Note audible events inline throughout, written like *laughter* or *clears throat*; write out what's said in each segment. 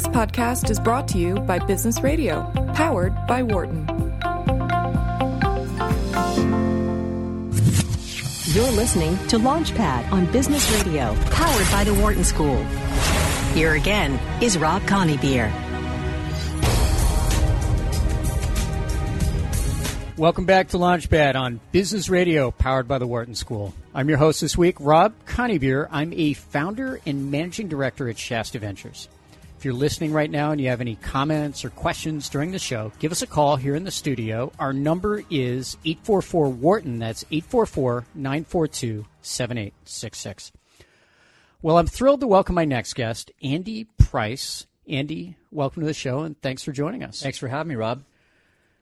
This podcast is brought to you by Business Radio, powered by Wharton. You're listening to Launchpad on Business Radio, powered by the Wharton School. Here again is Rob Coneybeer. Welcome back to Launchpad on Business Radio, powered by the Wharton School. I'm your host this week, Rob Coneybeer. I'm a founder and managing director at Shasta Ventures. If you're listening right now and you have any comments or questions during the show, give us a call here in the studio. Our number is 844 Wharton. That's 844 942 7866. Well, I'm thrilled to welcome my next guest, Andy Price. Andy, welcome to the show and thanks for joining us. Thanks for having me, Rob.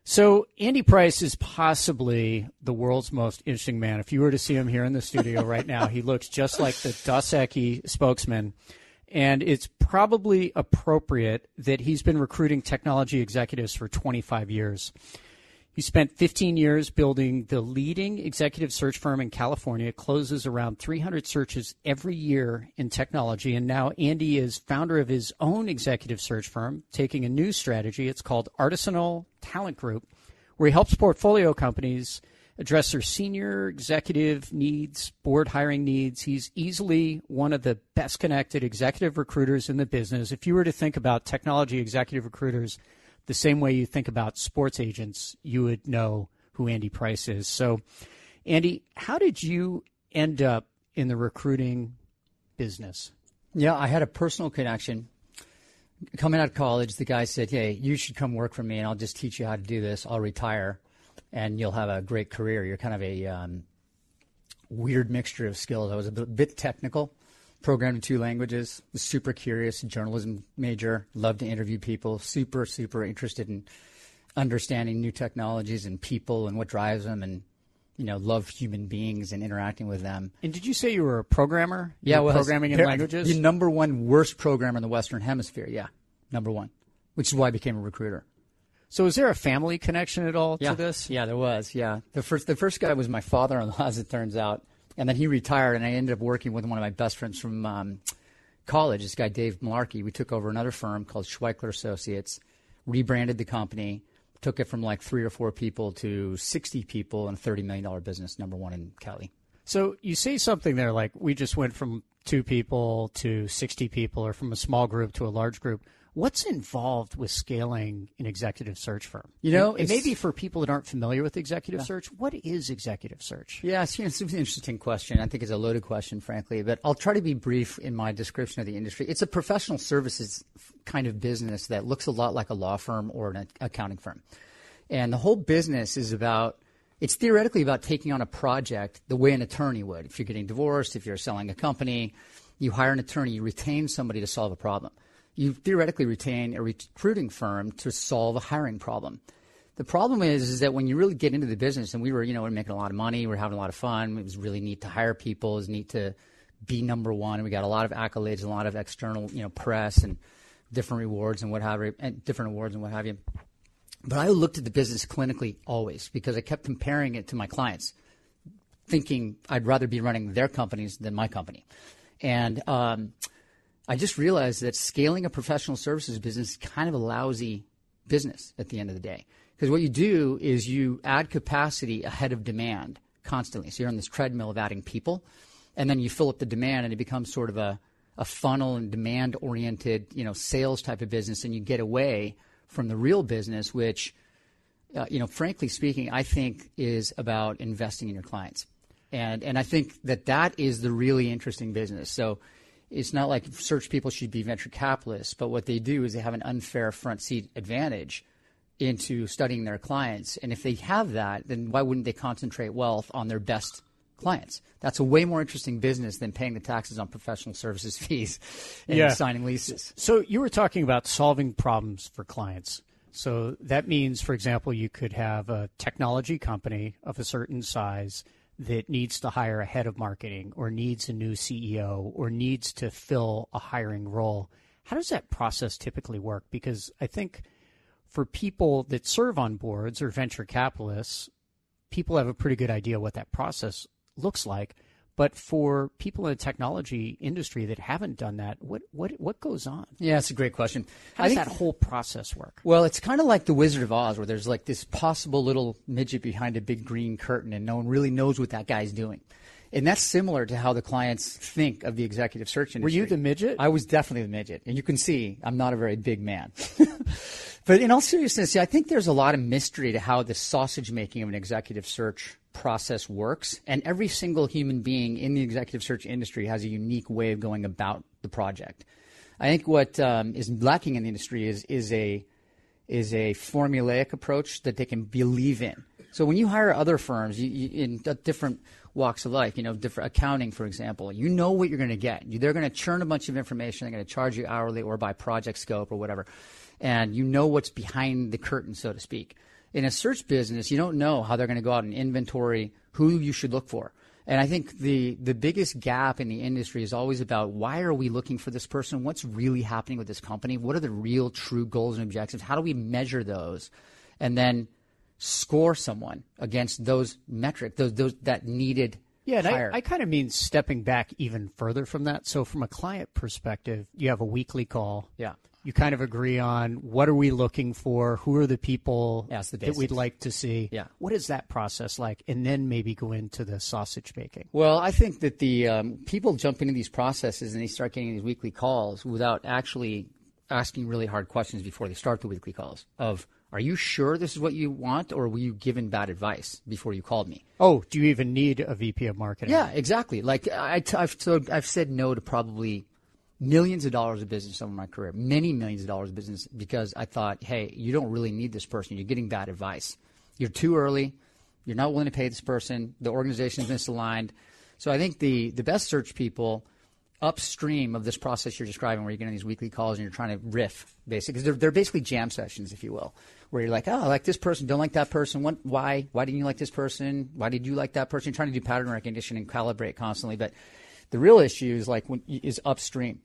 So, Andy Price is possibly the world's most interesting man. If you were to see him here in the studio right now, he looks just like the Dos Equis spokesman. And it's probably appropriate that he's been recruiting technology executives for 25 years. He spent 15 years building the leading executive search firm in California, closes around 300 searches every year in technology. And now Andy is founder of his own executive search firm, taking a new strategy. It's called Artisanal Talent Group, where he helps portfolio companies address their senior executive needs, board hiring needs. He's easily one of the best connected executive recruiters in the business. If you were to think about technology executive recruiters, the same way you think about sports agents, you would know who Andy Price is. So, Andy, how did you end up in the recruiting business? Yeah, I had a personal connection. Coming out of college, the guy said, Hey, you should come work for me and I'll just teach you how to do this. I'll retire and you'll have a great career. You're kind of a um, weird mixture of skills. I was a bit technical, programmed in two languages, was super curious, journalism major, loved to interview people, super, super interested in understanding new technologies and people and what drives them and you know, love human beings and interacting with them. And did you say you were a programmer? You yeah, well, programming in languages. The number one worst programmer in the Western Hemisphere. Yeah, number one, which is why I became a recruiter. So, is there a family connection at all yeah. to this? Yeah, there was. Yeah, the first the first guy was my father-in-law, as it turns out, and then he retired, and I ended up working with one of my best friends from um, college. This guy Dave Malarkey. We took over another firm called Schweichler Associates, rebranded the company, took it from like three or four people to 60 people and a $30 million business, number one in Cali. So you say something there like we just went from two people to 60 people or from a small group to a large group. What's involved with scaling an executive search firm? You know, and, maybe for people that aren't familiar with executive yeah. search, what is executive search? Yeah, it's, you know, it's an interesting question. I think it's a loaded question, frankly, but I'll try to be brief in my description of the industry. It's a professional services kind of business that looks a lot like a law firm or an accounting firm. And the whole business is about it's theoretically about taking on a project the way an attorney would. If you're getting divorced, if you're selling a company, you hire an attorney, you retain somebody to solve a problem you theoretically retain a recruiting firm to solve a hiring problem. The problem is, is that when you really get into the business, and we were, you know, we are making a lot of money, we are having a lot of fun. It was really neat to hire people. It was neat to be number one. We got a lot of accolades, a lot of external, you know, press and different rewards and what have you, and different awards and what have you. But I looked at the business clinically always because I kept comparing it to my clients, thinking I'd rather be running their companies than my company. And um, I just realized that scaling a professional services business is kind of a lousy business at the end of the day. Because what you do is you add capacity ahead of demand constantly. So you're on this treadmill of adding people, and then you fill up the demand, and it becomes sort of a, a funnel and demand oriented, you know, sales type of business, and you get away from the real business, which, uh, you know, frankly speaking, I think is about investing in your clients. And, and I think that that is the really interesting business. So it's not like search people should be venture capitalists, but what they do is they have an unfair front seat advantage into studying their clients. And if they have that, then why wouldn't they concentrate wealth on their best clients? That's a way more interesting business than paying the taxes on professional services *laughs* fees and yeah. signing leases. So you were talking about solving problems for clients. So that means, for example, you could have a technology company of a certain size – that needs to hire a head of marketing or needs a new CEO or needs to fill a hiring role, how does that process typically work? Because I think for people that serve on boards or venture capitalists, people have a pretty good idea what that process looks like. But for people in the technology industry that haven't done that, what what what goes on? Yeah, it's a great question. How does that whole process work? Well, it's kind of like the Wizard of Oz, where there's like this possible little midget behind a big green curtain, and no one really knows what that guy's doing. And that's similar to how the clients think of the executive search industry. Were you the midget? I was definitely the midget. And you can see I'm not a very big man. *laughs* but in all seriousness, I think there's a lot of mystery to how the sausage making of an executive search process works. And every single human being in the executive search industry has a unique way of going about the project. I think what um, is lacking in the industry is, is a is a formulaic approach that they can believe in. So when you hire other firms you, you, in different walks of life, you know, different accounting, for example, you know what you're going to get. They're going to churn a bunch of information. They're going to charge you hourly or by project scope or whatever, and you know what's behind the curtain, so to speak. In a search business, you don't know how they're going to go out and inventory who you should look for. And I think the, the biggest gap in the industry is always about why are we looking for this person? What's really happening with this company? What are the real true goals and objectives? How do we measure those? And then score someone against those metrics, those, those that needed yeah, and. I, I kind of mean stepping back even further from that. So, from a client perspective, you have a weekly call. Yeah. You kind of agree on what are we looking for, who are the people Yeah, the that we'd like to see. Yeah. What is that process like? And then maybe go into the sausage making. Well, I think that the um, people jump into these processes and they start getting these weekly calls without actually asking really hard questions before they start the weekly calls. Of, are you sure this is what you want, or were you given bad advice before you called me? Oh, do you even need a VP of marketing? Yeah, exactly. Like I, have so I've said no to probably millions of dollars of business over my career, many millions of dollars of business because I thought, hey, you don't really need this person. You're getting bad advice. You're too early. You're not willing to pay this person. The organization's misaligned. So I think the the best search people upstream of this process you're describing, where you're getting these weekly calls and you're trying to riff, basically, because they're, they're basically jam sessions, if you will, where you're like, oh, I like this person, don't like that person. What, why? Why didn't you like this person? Why did you like that person? You're trying to do pattern recognition and calibrate constantly. But the real issue is like when, is upstream.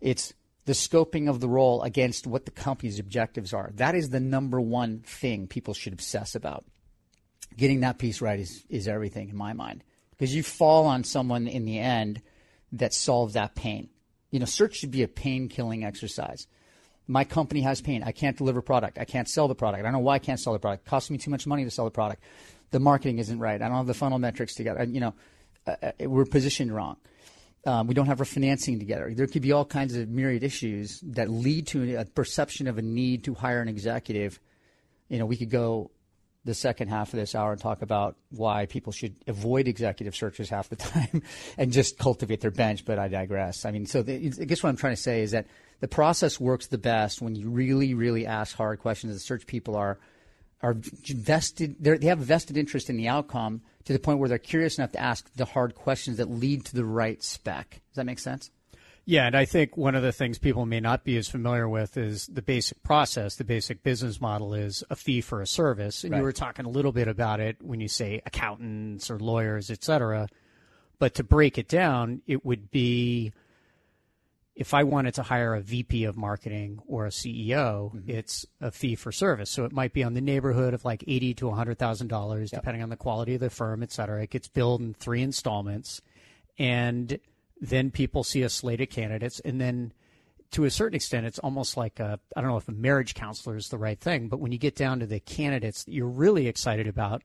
It's the scoping of the role against what the company's objectives are. That is the number one thing people should obsess about. Getting that piece right is, is everything in my mind. Because you fall on someone in the end that solves that pain. You know, search should be a pain killing exercise. My company has pain. I can't deliver product. I can't sell the product. I don't know why I can't sell the product. It costs me too much money to sell the product. The marketing isn't right. I don't have the funnel metrics together. You know, uh, uh, we're positioned wrong. Um, we don't have our financing together. There could be all kinds of myriad issues that lead to a perception of a need to hire an executive. You know, we could go the second half of this hour and talk about why people should avoid executive searches half the *laughs* time and just cultivate their bench. But I digress. I mean, so the, I guess what I'm trying to say is that the process works the best when you really, really ask hard questions. The search people are are vested. They have a vested interest in the outcome to the point where they're curious enough to ask the hard questions that lead to the right spec. Does that make sense? Yeah, and I think one of the things people may not be as familiar with is the basic process. The basic business model is a fee for a service, and Right. you were talking a little bit about it when you say accountants or lawyers, et cetera. But to break it down, it would be if I wanted to hire a VP of marketing or a CEO, mm-hmm. it's a fee for service. So it might be on the neighborhood of like eighty to hundred thousand dollars, depending on the quality of the firm, et cetera. It gets billed in three installments, and then people see a slate of candidates, and then to a certain extent, it's almost like a I don't know if a marriage counselor is the right thing, but when you get down to the candidates that you're really excited about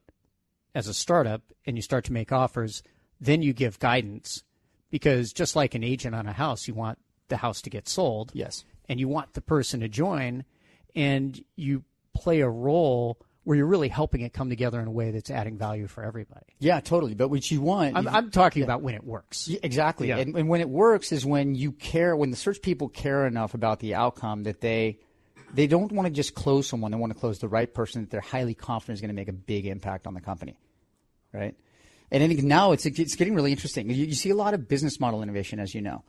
as a startup, and you start to make offers, then you give guidance because just like an agent on a house, you want the house to get sold. Yes. And you want the person to join, and you play a role where you're really helping it come together in a way that's adding value for everybody. Yeah, totally. But what you want, I'm, I'm talking about when it works. Yeah, exactly. Yeah. And, and when it works is when you care, when the search people care enough about the outcome that they they don't want to just close someone. They want to close the right person that they're highly confident is going to make a big impact on the company, right? And I think now it's it's getting really interesting. You, you see a lot of business model innovation, as you know,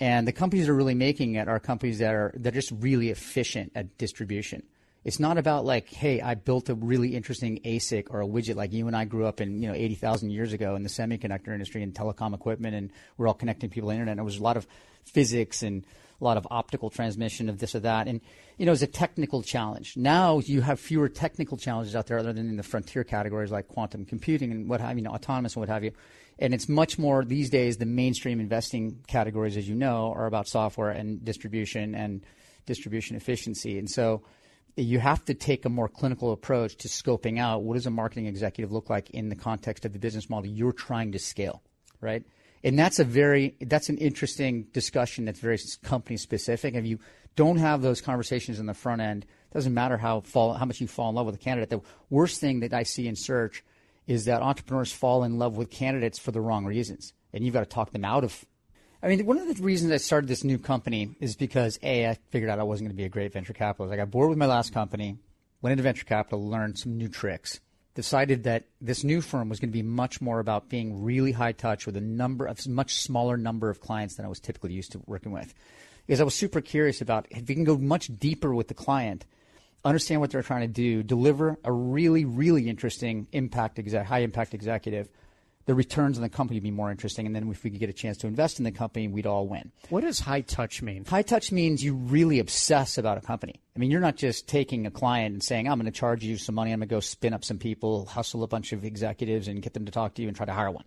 and the companies that are really making it are companies that are that are just really efficient at distribution. It's not about like, hey, I built a really interesting ASIC or a widget like you and I grew up in, you know, 80,000 years ago in the semiconductor industry and telecom equipment and we're all connecting people to the internet. And there was a lot of physics and a lot of optical transmission of this or that. And, you know, it's a technical challenge. Now you have fewer technical challenges out there other than in the frontier categories like quantum computing and what have you, know, autonomous and what have you. And it's much more these days, the mainstream investing categories, as you know, are about software and distribution and distribution efficiency. And so you have to take a more clinical approach to scoping out what does a marketing executive look like in the context of the business model you're trying to scale, right? and that's a very that's an interesting discussion that's very company specific. If you don't have those conversations in the front end, it doesn't matter how fall how much you fall in love with a candidate. The worst thing that I see in search is that entrepreneurs fall in love with candidates for the wrong reasons, and you've got to talk them out of. I mean, one of the reasons I started this new company is because a I figured out I wasn't going to be a great venture capitalist. I got bored with my last company, went into venture capital, learned some new tricks decided that this new firm was going to be much more about being really high touch with a number of much smaller number of clients than I was typically used to working with. Because I was super curious about if we can go much deeper with the client, understand what they're trying to do, deliver a really, really interesting impact exec, high impact executive the returns on the company would be more interesting. And then if we could get a chance to invest in the company, we'd all win. What does high touch mean? High touch means you really obsess about a company. I mean, you're not just taking a client and saying, I'm going to charge you some money. I'm going to go spin up some people, hustle a bunch of executives and get them to talk to you and try to hire one.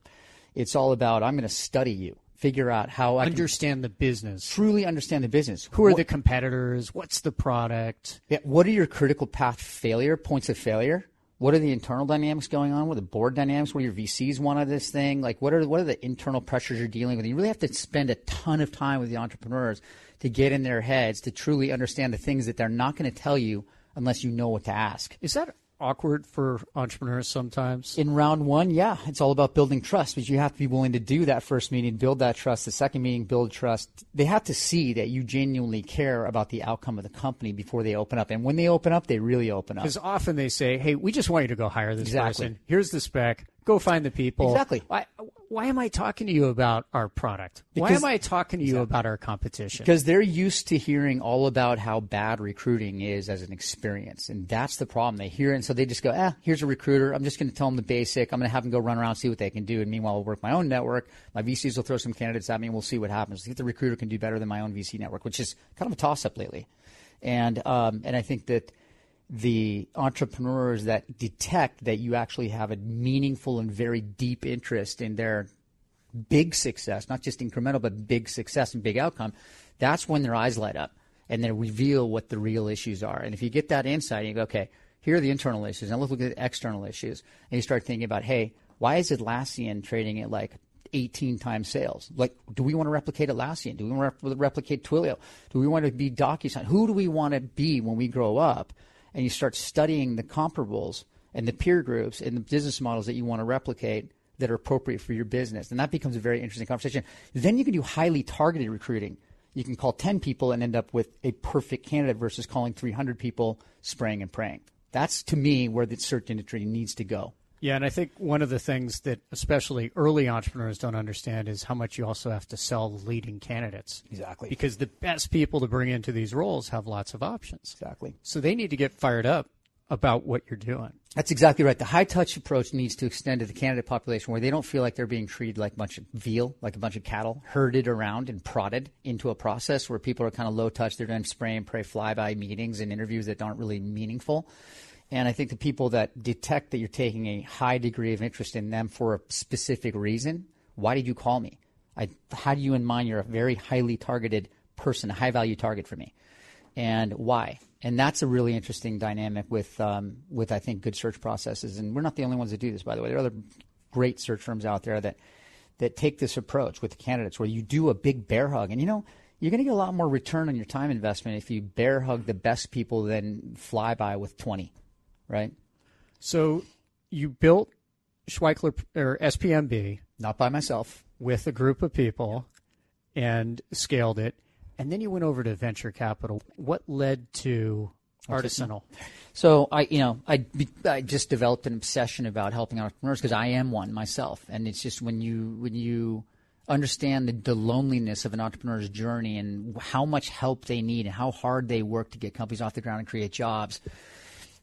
It's all about, I'm going to study you figure out how I understand the business. Truly understand the business. Who are what, the competitors? What's the product? Yeah, what are your critical path failure points of failure? What are the internal dynamics going on? What are the board dynamics? What are your VCs want of this thing? Like, what are what are the internal pressures you're dealing with? You really have to spend a ton of time with the entrepreneurs to get in their heads to truly understand the things that they're not going to tell you unless you know what to ask. Is that awkward for entrepreneurs sometimes? In round one, yeah, it's all about building trust, but you have to be willing to do that first meeting, build that trust. The second meeting, build trust. They have to see that you genuinely care about the outcome of the company before they open up. And when they open up, they really open up. Because often they say, hey, we just want you to go hire this exactly. person. Here's the spec. Go find the people. Exactly. Why, why am I talking to you about our product? Because, why am I talking to you exactly. about our competition? Because they're used to hearing all about how bad recruiting is as an experience. And that's the problem. They hear it, and so they just go, eh, here's a recruiter. I'm just going to tell them the basic. I'm going to have them go run around, see what they can do. And meanwhile, I'll work my own network. My VCs will throw some candidates at me, and we'll see what happens. I think the recruiter can do better than my own VC network, which is kind of a toss up lately. And, um, and I think that – the entrepreneurs that detect that you actually have a meaningful and very deep interest in their big success, not just incremental, but big success and big outcome, that's when their eyes light up and they reveal what the real issues are. And if you get that insight, you go, okay, here are the internal issues. Now let's look at the external issues. And you start thinking about, hey, why is Atlassian trading at like 18 times sales. Like, do we want to replicate Atlassian? Do we want to replicate Twilio? Do we want to be DocuSign? Who do we want to be when we grow up? And you start studying the comparables and the peer groups and the business models that you want to replicate that are appropriate for your business. And that becomes a very interesting conversation. Then you can do highly targeted recruiting. You can call 10 people and end up with a perfect candidate versus calling 300 people spraying and praying. That's to me where the search industry needs to go. Yeah, and I think one of the things that especially early entrepreneurs don't understand is how much you also have to sell leading candidates. Exactly. Because the best people to bring into these roles have lots of options. Exactly. So they need to get fired up about what you're doing. That's exactly right. The high touch approach needs to extend to the candidate population where they don't feel like they're being treated like a bunch of veal, like a bunch of cattle, herded around and prodded into a process where people are kind of low touch. They're doing spray and pray flyby meetings and interviews that aren't really meaningful. And I think the people that detect that you're taking a high degree of interest in them for a specific reason, why did you call me? I had you in mind you're a very highly targeted person, a high value target for me. And why? And that's a really interesting dynamic with, um, with I think, good search processes. And we're not the only ones that do this, by the way. There are other great search firms out there that, that take this approach with the candidates where you do a big bear hug. And you know, you're going to get a lot more return on your time investment if you bear hug the best people than fly by with 20 right? So you built Schweichler or SPMB not by myself with a group of people and scaled it, and then you went over to venture capital. What led to Artisanal? So I, you know, I, I just developed an obsession about helping entrepreneurs because I am one myself, and it's just when you when you understand the, the, loneliness of an entrepreneur's journey and how much help they need and how hard they work to get companies off the ground and create jobs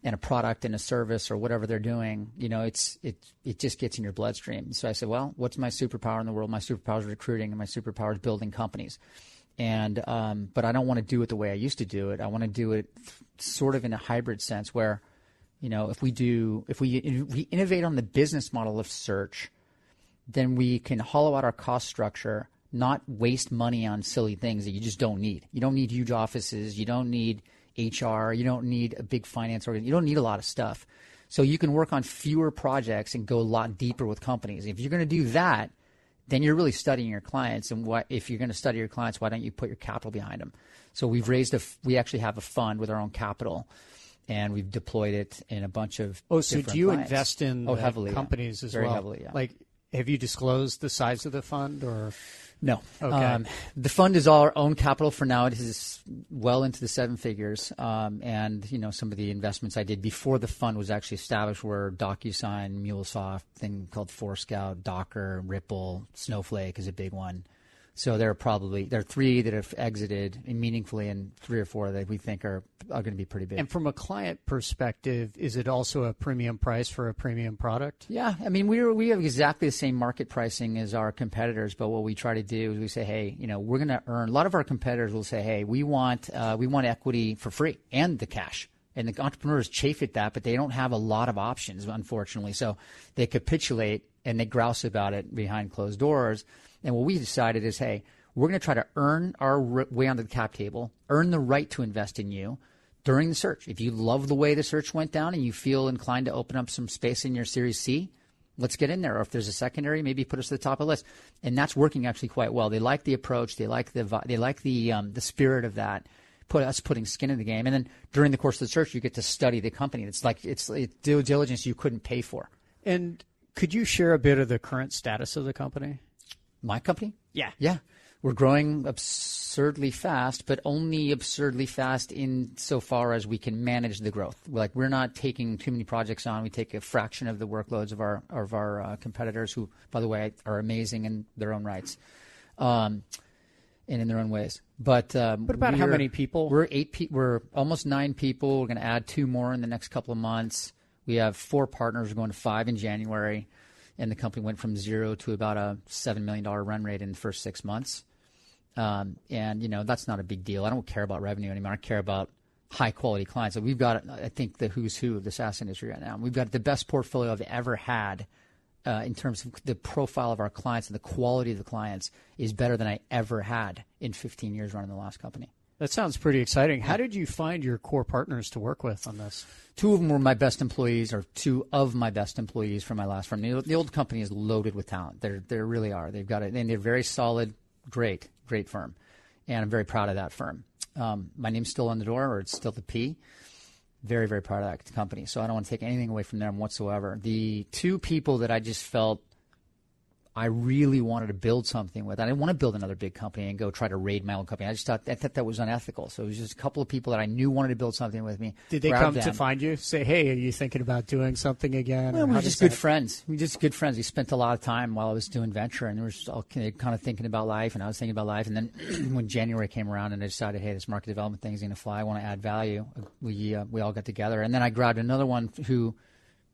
and a product and a service or whatever they're doing, you know, it's it it just gets in your bloodstream. So I said, well, what's my superpower in the world? My superpower is recruiting, and my superpower is building companies. and um, but I don't want to do it the way I used to do it. I want to do it sort of in a hybrid sense where, you know, if we do if we if we innovate on the business model of search, then we can hollow out our cost structure, not waste money on silly things that you just don't need. You don't need huge offices. You don't need HR. You don't need a big finance organization. You don't need a lot of stuff. So you can work on fewer projects and go a lot deeper with companies. If you're going to do that, then you're really studying your clients. And what if you're going to study your clients, why don't you put your capital behind them? So we've raised a, we actually have a fund with our own capital, and we've deployed it in a bunch of. Oh, so do you clients. invest in oh, heavily, companies yeah. as Very well? heavily, yeah. Like, have you disclosed the size of the fund or? No. Okay. Um, the fund is all our own capital for now. It is well into the seven figures. Um, and, you know, some of the investments I did before the fund was actually established were DocuSign, MuleSoft, thing called Forescout, Docker, Ripple, Snowflake is a big one. So there are probably there are three that have exited meaningfully, and three or four that we think are are going to be pretty big. And from a client perspective, is it also a premium price for a premium product? Yeah, I mean we we have exactly the same market pricing as our competitors, but what we try to do is we say, hey, you know, we're going to earn. A lot of our competitors will say, hey, we want uh, we want equity for free and the cash. And the entrepreneurs chafe at that, but they don't have a lot of options, unfortunately. So they capitulate and they grouse about it behind closed doors. And what we decided is, hey, we're going to try to earn our way onto the cap table, earn the right to invest in you during the search. If you love the way the search went down and you feel inclined to open up some space in your Series C, let's get in there. Or if there's a secondary, maybe put us to the top of the list. And that's working actually quite well. They like the approach. They like the they like the um, the spirit of that. Put us putting skin in the game. And then during the course of the search, you get to study the company. It's like it's, it's due diligence you couldn't pay for. And could you share a bit of the current status of the company? My company? Yeah. Yeah. We're growing absurdly fast, but only absurdly fast in so far as we can manage the growth. Like we're not taking too many projects on. We take a fraction of the workloads of our of our uh, competitors, who, by the way, are amazing in their own rights, um, and in their own ways. But um, What about how many people? We're eight. Pe- we're almost nine people. We're going to add two more in the next couple of months. We have four partners. We're going to five in January and the company went from zero to about a seven million dollar run rate in the first six months. Um, and you know that's not a big deal. I don't care about revenue anymore. I care about high quality clients. So we've got, I think, the who's who of the SaaS industry right now. We've got the best portfolio I've ever had. Uh, in terms of the profile of our clients and the quality of the clients is better than I ever had in 15 years running the last company. That sounds pretty exciting. How did you find your core partners to work with on this? Two of them were my best employees, or two of my best employees from my last firm. The, the old company is loaded with talent. They they really are. They've got it, and they're very solid, great, great firm, and I'm very proud of that firm. Um, my name's still on the door, or it's still the P. Very very proud of that company. So I don't want to take anything away from them whatsoever. The two people that I just felt I really wanted to build something with. I didn't want to build another big company and go try to raid my own company. I just thought I thought that was unethical. So it was just a couple of people that I knew wanted to build something with me. Did they come to find you? Say, hey, are you thinking about doing something again? Well, we were just good that- friends. We were just good friends. We spent a lot of time while I was doing venture, and we were just all kind of thinking about life, and I was thinking about life. And then *clears throat* when January came around, and I decided, hey, this market development thing is going to fly. I want to add value. We uh, we all got together, and then I grabbed another one who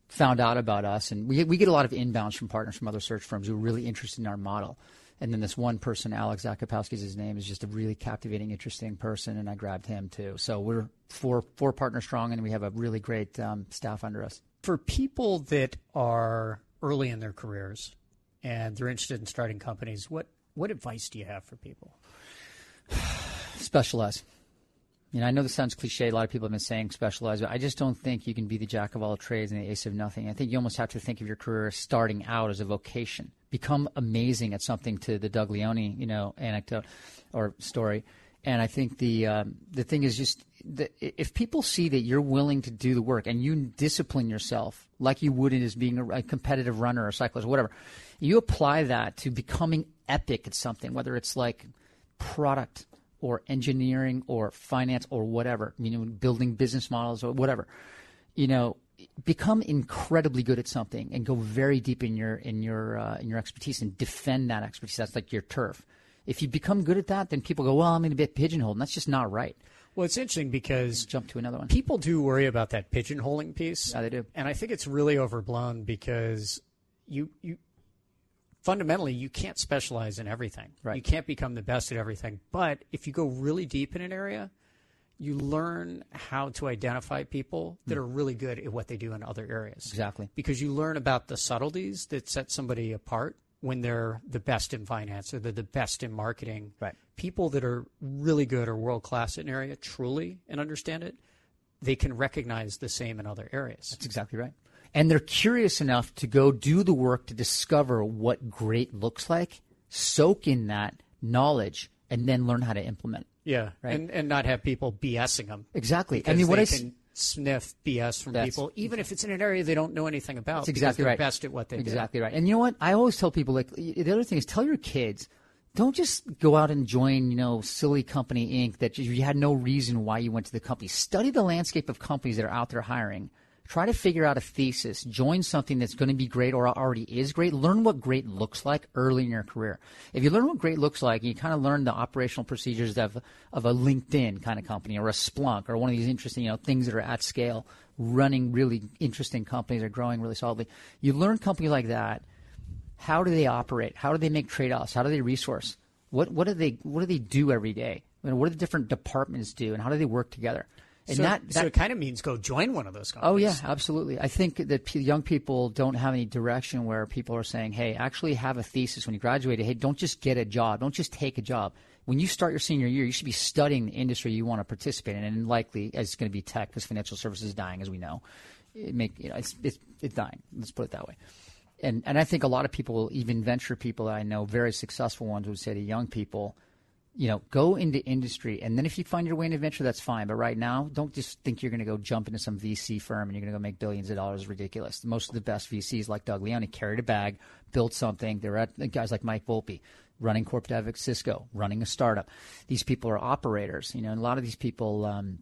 found out about us, and we we get a lot of inbounds from partners from other search firms who are really interested in our model. And then this one person, Alex Zakopowski is his name, is just a really captivating, interesting person, and I grabbed him too. So we're four four partners strong, and we have a really great um, staff under us. For people that are early in their careers and they're interested in starting companies, what what advice do you have for people? *sighs* specialize. You know, I know this sounds cliche. A lot of people have been saying specialize, but I just don't think you can be the jack of all trades and the ace of nothing. I think you almost have to think of your career starting out as a vocation. Become amazing at something. To the Doug Leone, you know, anecdote or story. And I think the um, the thing is just that if people see that you're willing to do the work and you discipline yourself like you would in as being a, a competitive runner or cyclist or whatever, you apply that to becoming epic at something, whether it's like product or engineering or finance or whatever, you know, building business models or whatever, you know, become incredibly good at something and go very deep in your in your uh, in your expertise and defend that expertise. That's like your turf. If you become good at that, then people go, "Well, I'm going to be pigeonholed," and that's just not right. Well, it's interesting because Jump to another one. people do worry about that pigeonholing piece. Yeah, they do. And I think it's really overblown because you you fundamentally you can't specialize in everything. Right. You can't become the best at everything. But if you go really deep in an area, you learn how to identify people that hmm. are really good at what they do in other areas. Exactly. Because you learn about the subtleties that set somebody apart when they're the best in finance or they're the best in marketing. Right. People that are really good or world class in an area truly and understand it, they can recognize the same in other areas. That's exactly right. And they're curious enough to go do the work to discover what great looks like, soak in that knowledge, and then learn how to implement. Yeah, Right. and and not have people BSing them. Exactly. I mean, what they I can sniff BS from people, even if it's in an area they don't know anything about. That's exactly they're right. Best at what they exactly right. And you know what? I always tell people like the other thing is tell your kids don't just go out and join you know silly company Inc. that you had no reason why you went to the company. Study the landscape of companies that are out there hiring. Try to figure out a thesis. Join something that's going to be great or already is great. Learn what great looks like early in your career. If you learn what great looks like, you kind of learn the operational procedures of of a LinkedIn kind of company or a Splunk or one of these interesting you know things that are at scale, running really interesting companies or growing really solidly. You learn companies like that how do they operate? How do they make trade-offs? How do they resource? What what do they what do they do every day? I mean, what do the different departments do, and how do they work together? And So, that, so it kind of means go join one of those companies. oh yeah, absolutely. I think that p- young people don't have any direction where people are saying, "Hey, actually have a thesis when you graduate. Hey, don't just get a job. Don't just take a job. When you start your senior year, you should be studying the industry you want to participate in, and likely it's going to be tech because financial services is dying, as we know. It make you know it's it's it's dying. Let's put it that way and and I think a lot of people, even venture people that I know, very successful ones, would say to young people, you know, go into industry, and then if you find your way in venture, that's fine. But right now, don't just think you're going to go jump into some VC firm and you're going to go make billions of dollars. Ridiculous. Most of the best VCs, like Doug Leone, carried a bag, built something. They're at guys like Mike Volpi. Running corp dev at Cisco, running a startup. These people are operators, you know, and a lot of these people um,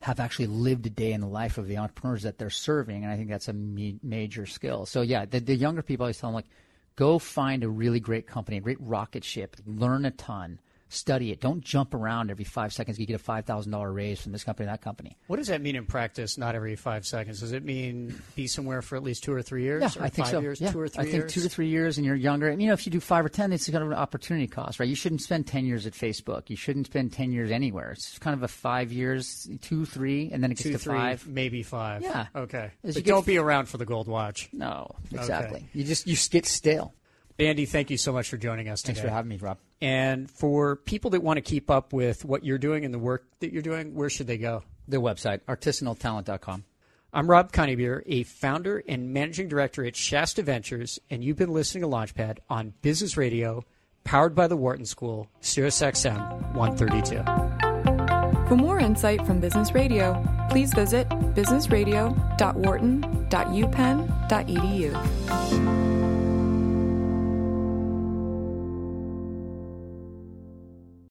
have actually lived a day in the life of the entrepreneurs that they're serving, and I think that's a me- major skill. So yeah, the, the younger people I always tell them like, go find a really great company, a great rocket ship, learn a ton, study it. Don't jump around every five seconds. You get a five thousand dollar raise from this company, that company. What does that mean in practice? Not every five seconds. Does it mean be somewhere for at least two or three years? Yeah, or I think five so. Years, yeah, two or three I think years. two to three years, and you're younger. And, you know, if you do five or ten, it's kind of an opportunity cost, right? You shouldn't spend ten years at Facebook. You shouldn't spend ten years anywhere. It's kind of a five years, two, three, and then it gets two, to three, five. maybe five. Yeah. Okay. As But don't be around for the gold watch. No, exactly. You just you get stale. Andy, thank you so much for joining us Thanks for having me, Rob. And for people that want to keep up with what you're doing and the work that you're doing, where should they go? The website, artisanaltalent.com. I'm Rob Coneybeer, a founder and managing director at Shasta Ventures, and you've been listening to Launchpad on Business Radio, powered by the Wharton School, Sirius XM 132. For more insight from Business Radio, please visit businessradio.wharton.upenn.edu.